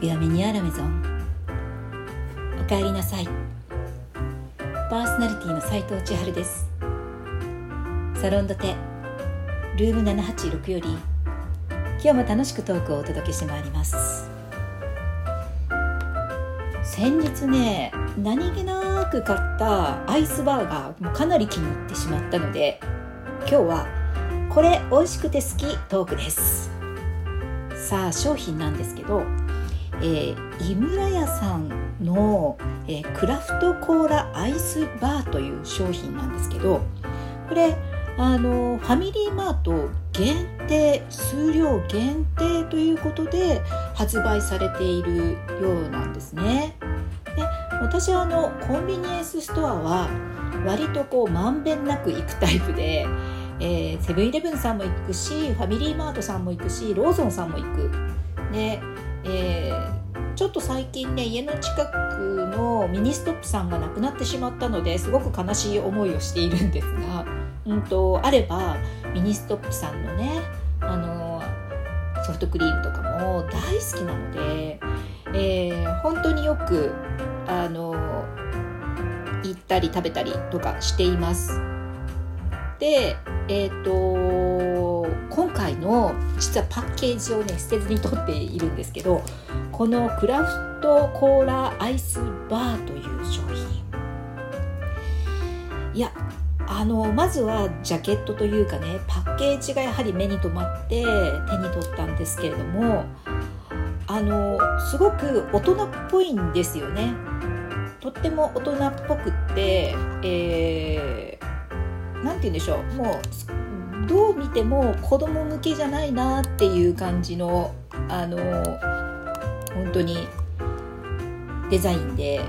ビアミニアラメゾン。おかえりなさい。パーソナリティの斉藤千春です。サロンドテルーム786より今日も楽しくトークをお届けしてまいります。先日ね何気なく買ったアイスバーガーもかなり気に入ってしまったので今日はこれ美味しくて好きトークです。さあ商品なんですけどえー、井村屋さんの、えー、クラフトコーラアイスバーという商品なんですけどこれあのファミリーマート限定数量限定ということで発売されているようなんですね。で私あのコンビニエンスストアは割とこうまんべんなく行くタイプで、えセブンイレブンさんも行くしファミリーマートさんも行くしローソンさんも行く。でえー、ちょっと最近ね家の近くのミニストップさんがなくなってしまったのですごく悲しい思いをしているんですが、うんと、あればミニストップさんのねあのソフトクリームとかも大好きなので、えー、本当によくあの行ったり食べたりとかしています。でえっ、ー、と今回の実はパッケージをね捨てずに取っているんですけどこのクラフトコーラアイスバーという商品。いやあのまずはジャケットというかねパッケージがやはり目に留まって手に取ったんですけれどもあのすごく大人っぽいんですよね。とっても大人っぽくって、え何て言うんでしょう。もうどう見ても子供向けじゃないなっていう感じのあの本当にデザインで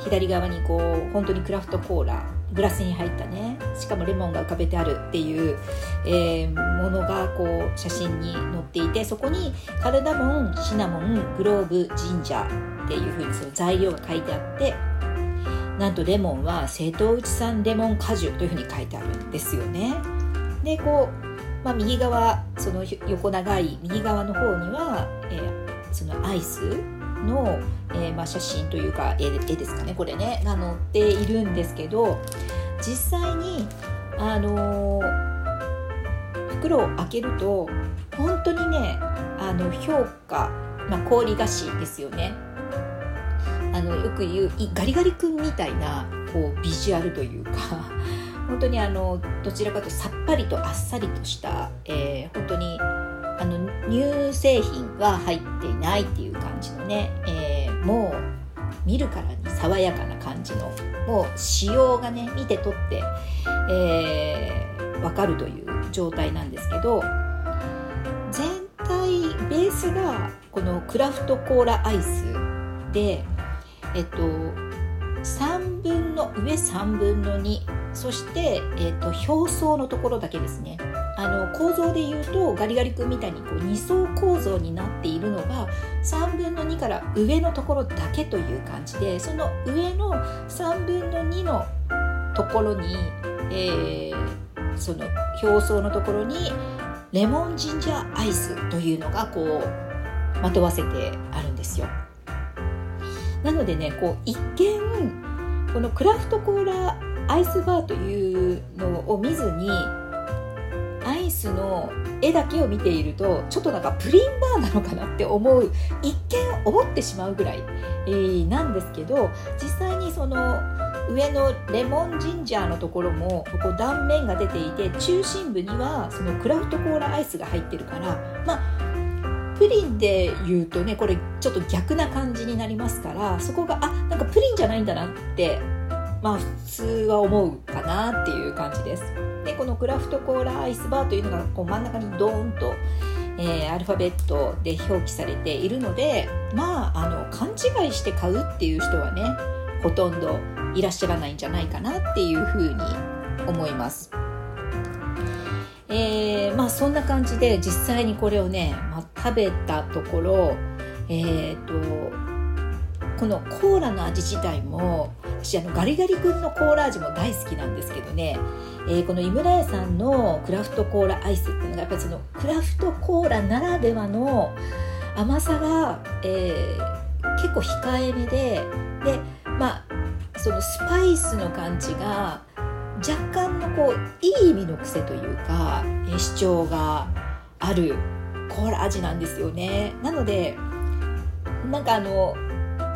左側にこう本当にクラフトコーラグラスに入ったねしかもレモンが浮かべてあるっていう、えー、ものがこう写真に載っていてそこにカルダモンシナモングローブジンジャーっていうふうにその材料が書いてあってなんとレモンは瀬戸内産レモン果汁というふうに書いてあるんですよね。でこう、まあ、右側その横長い右側の方には、えー、そのアイスの、えー、まあ、写真というか絵絵ですかねこれねが載っているんですけど実際にあのー、袋を開けると本当にねあの評価、まあ、氷菓子ですよね。あのよく言うガリガリ君みたいなこうビジュアルというか本当にあのどちらかというとさっぱりとあっさりとした、えー、本当にあの乳製品は入っていないっていう感じのね、えー、もう見るからに爽やかな感じのもう仕様がね見て取って、えー、分かるという状態なんですけど全体ベースがこのクラフトコーラアイスでえっと3分の上3分の2そして、えっと、表層のところだけですねあの構造で言うとガリガリ君みたいにこう2層構造になっているのが3分の2から上のところだけという感じでその上の3分の2のところに、えー、その表層のところにレモンジンジャーアイスというのがこうまとわせてあるんですよ。なのでねこう一見このクラフトコーラアイスバーというのを見ずにアイスの絵だけを見ているとちょっとなんかプリンバーなのかなって思う一見思ってしまうぐらい、なんですけど実際にその上のレモンジンジャーのところもここ断面が出ていて中心部にはそのクラフトコーラアイスが入ってるからまあプリンで言うとねこれちょっと逆な感じになりますからそこがあなんかプリンじゃないんだなってまあ普通は思うかなっていう感じですでこのクラフトコーラアイスバーというのがこう真ん中にドーンと、えー、アルファベットで表記されているのでまああの勘違いして買うっていう人はねほとんどいらっしゃらないんじゃないかなっていうふうに思います。えー、まあそんな感じで実際にこれをね、まあ、食べたところえっ、ー、とこのコーラの味自体も私あのガリガリ君のコーラ味も大好きなんですけどね、えー、この井村屋さんのクラフトコーラアイスっていうのがやっぱりそのクラフトコーラならではの甘さが、えー、結構控えめででまあそのスパイスの感じが若干のこういい意味の癖というか主張があるコーラ味なんですよね。なのでなんかあの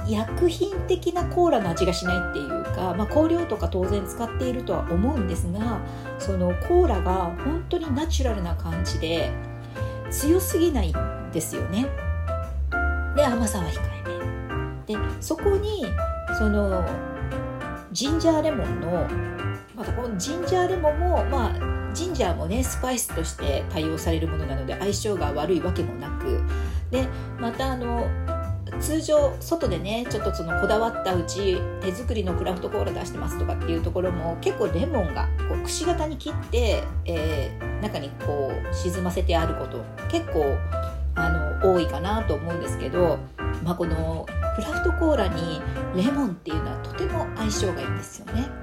薬品的なコーラの味がしないっていうか、まあ、香料とか当然使っているとは思うんですがそのコーラが本当にナチュラルな感じで強すぎないんですよね。で甘さは控えめ。でそこにそのジンジャーレモンのまたこのジンジャーレモンもまあジンジャーもねスパイスとして対応されるものなので相性が悪いわけもなく。でまたあの通常外でねちょっとそのこだわったうち手作りのクラフトコーラ出してますとかっていうところも結構レモンがこうくし形に切って、えー、中にこう沈ませてあること結構あの多いかなと思うんですけど、まあ、このクラフトコーラにレモンっていうのはとても相性がいいんですよね。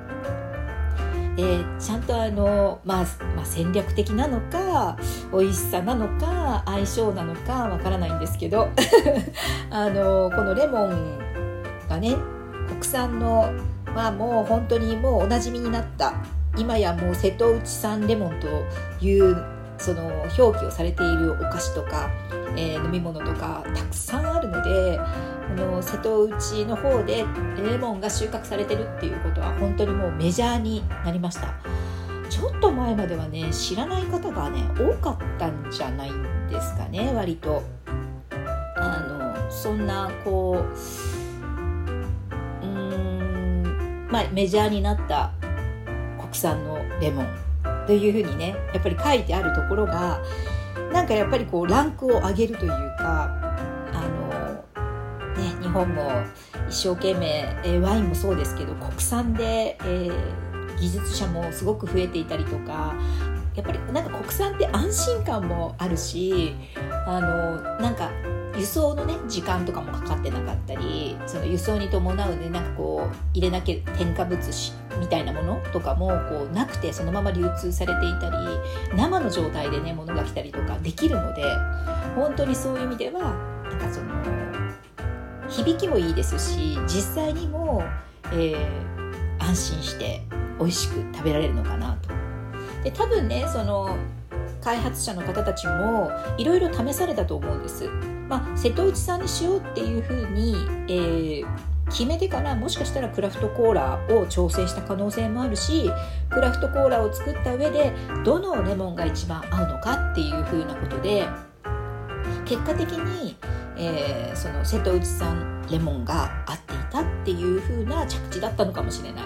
えー、ちゃんとあの、まあ、まあ、戦略的なのか美味しさなのか相性なのかわからないんですけど あのこのレモンがね国産の、まあ、もう本当にもうおなじみになった今やもう瀬戸内産レモンというその表記をされているお菓子とか、えー、飲み物とかたくさんあるのであの瀬戸内の方でレモンが収穫されてるっていうことは本当にもうメジャーになりました。ちょっと前まではね知らない方がね多かったんじゃないんですかね割と。あのそんなこううんまあメジャーになった国産のレモンというふうにねやっぱり書いてあるところがなんかやっぱりこうランクを上げるというかあのね、日本も一生懸命、えー、ワインもそうですけど国産で、えー、技術者もすごく増えていたりとかやっぱりなんか国産って安心感もあるしあのなんか輸送のね時間とかもかかってなかったりその輸送に伴うねなんかこう入れなきゃ添加物しみたいなものとかもこうなくてそのまま流通されていたり生の状態でね物が来たりとかできるので本当にそういう意味ではなんかその響きもいいですし実際にも、えー、安心して美味しく食べられるのかなと。で多分ねその開発者の方たちもいろいろ試されたと思うんです。まあ、瀬戸内さんにしようっていうふうに、えー、決めてからもしかしたらクラフトコーラを調整した可能性もあるしクラフトコーラを作った上でどのレモンが一番合うのかっていうふうなことで結果的にえー、その瀬戸内産レモンが合っていたっていう風な着地だったのかもしれない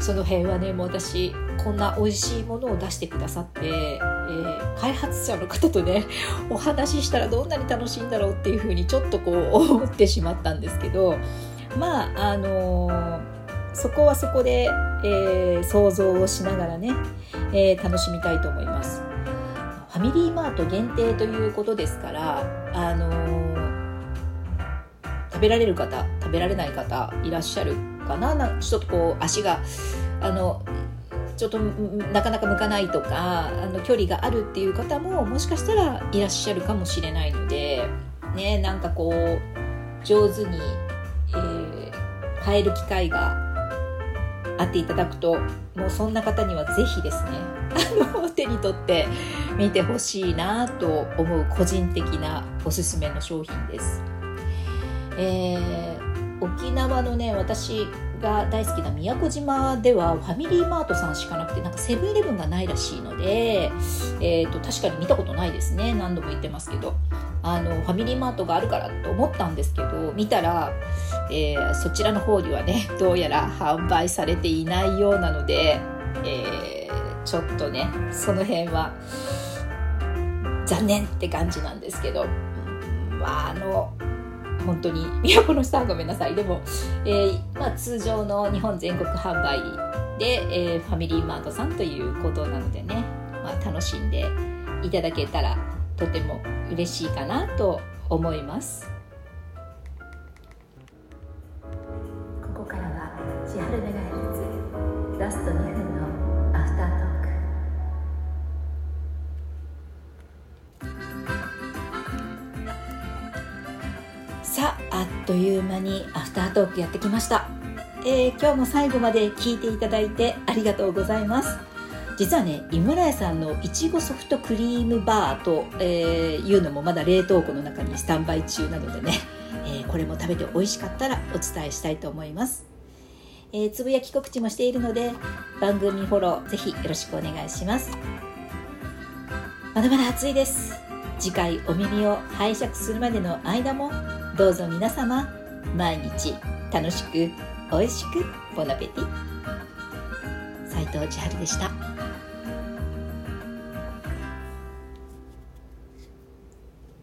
その辺はねもう私こんな美味しいものを出してくださって、えー、開発者の方とね お話ししたらどんなに楽しいんだろうっていう風にちょっとこう思ってしまったんですけどまああのー、そこはそこで、えー、想像をしながらね、え楽しみたいと思います。ファミリーマート限定ということですからあの食べられる方食べられない方いらっしゃるかななちょっとこう足があのちょっとなかなか向かないとかあの距離があるっていう方ももしかしたらいらっしゃるかもしれないのでねなんかこう上手に、えー、変える機会があっていただくともうそんな方には是非ですねあの手に取って見てほしいなと思う個人的なおすすめの商品です。えー、沖縄のね私が大好きな宮古島ではファミリーマートさんしかなくてなんかセブンイレブンがないらしいので、えーと、確かに見たことないですね。何度も言ってますけど。あのファミリーマートがあるからと思ったんですけど見たら、えー、そちらの方にはねどうやら販売されていないようなので、えー、ちょっとねその辺は残念って感じなんですけど、まああの本当に。都の人はごめんなさい。でも、えー、まあ、通常の日本全国販売で、えー、ファミリーマートさんということなのでね、まあ、楽しんでいただけたらとても嬉しいかなと思います。ここからは千春メガヘルツラストにアフタートークやってきました、えー、今日も最後まで聞いていただいてありがとうございます。実はね井村屋さんのいちごソフトクリームバーと、えー、いうのもまだ冷凍庫の中にスタンバイ中なのでね、えー、これも食べて美味しかったらお伝えしたいと思います。えー、つぶやき告知もしているので番組フォローぜひよろしくお願いします。まだまだ暑いです。次回お耳を拝借するまでの間もどうぞ皆様毎日楽しく美味しくボナペティ。斉藤千春でした。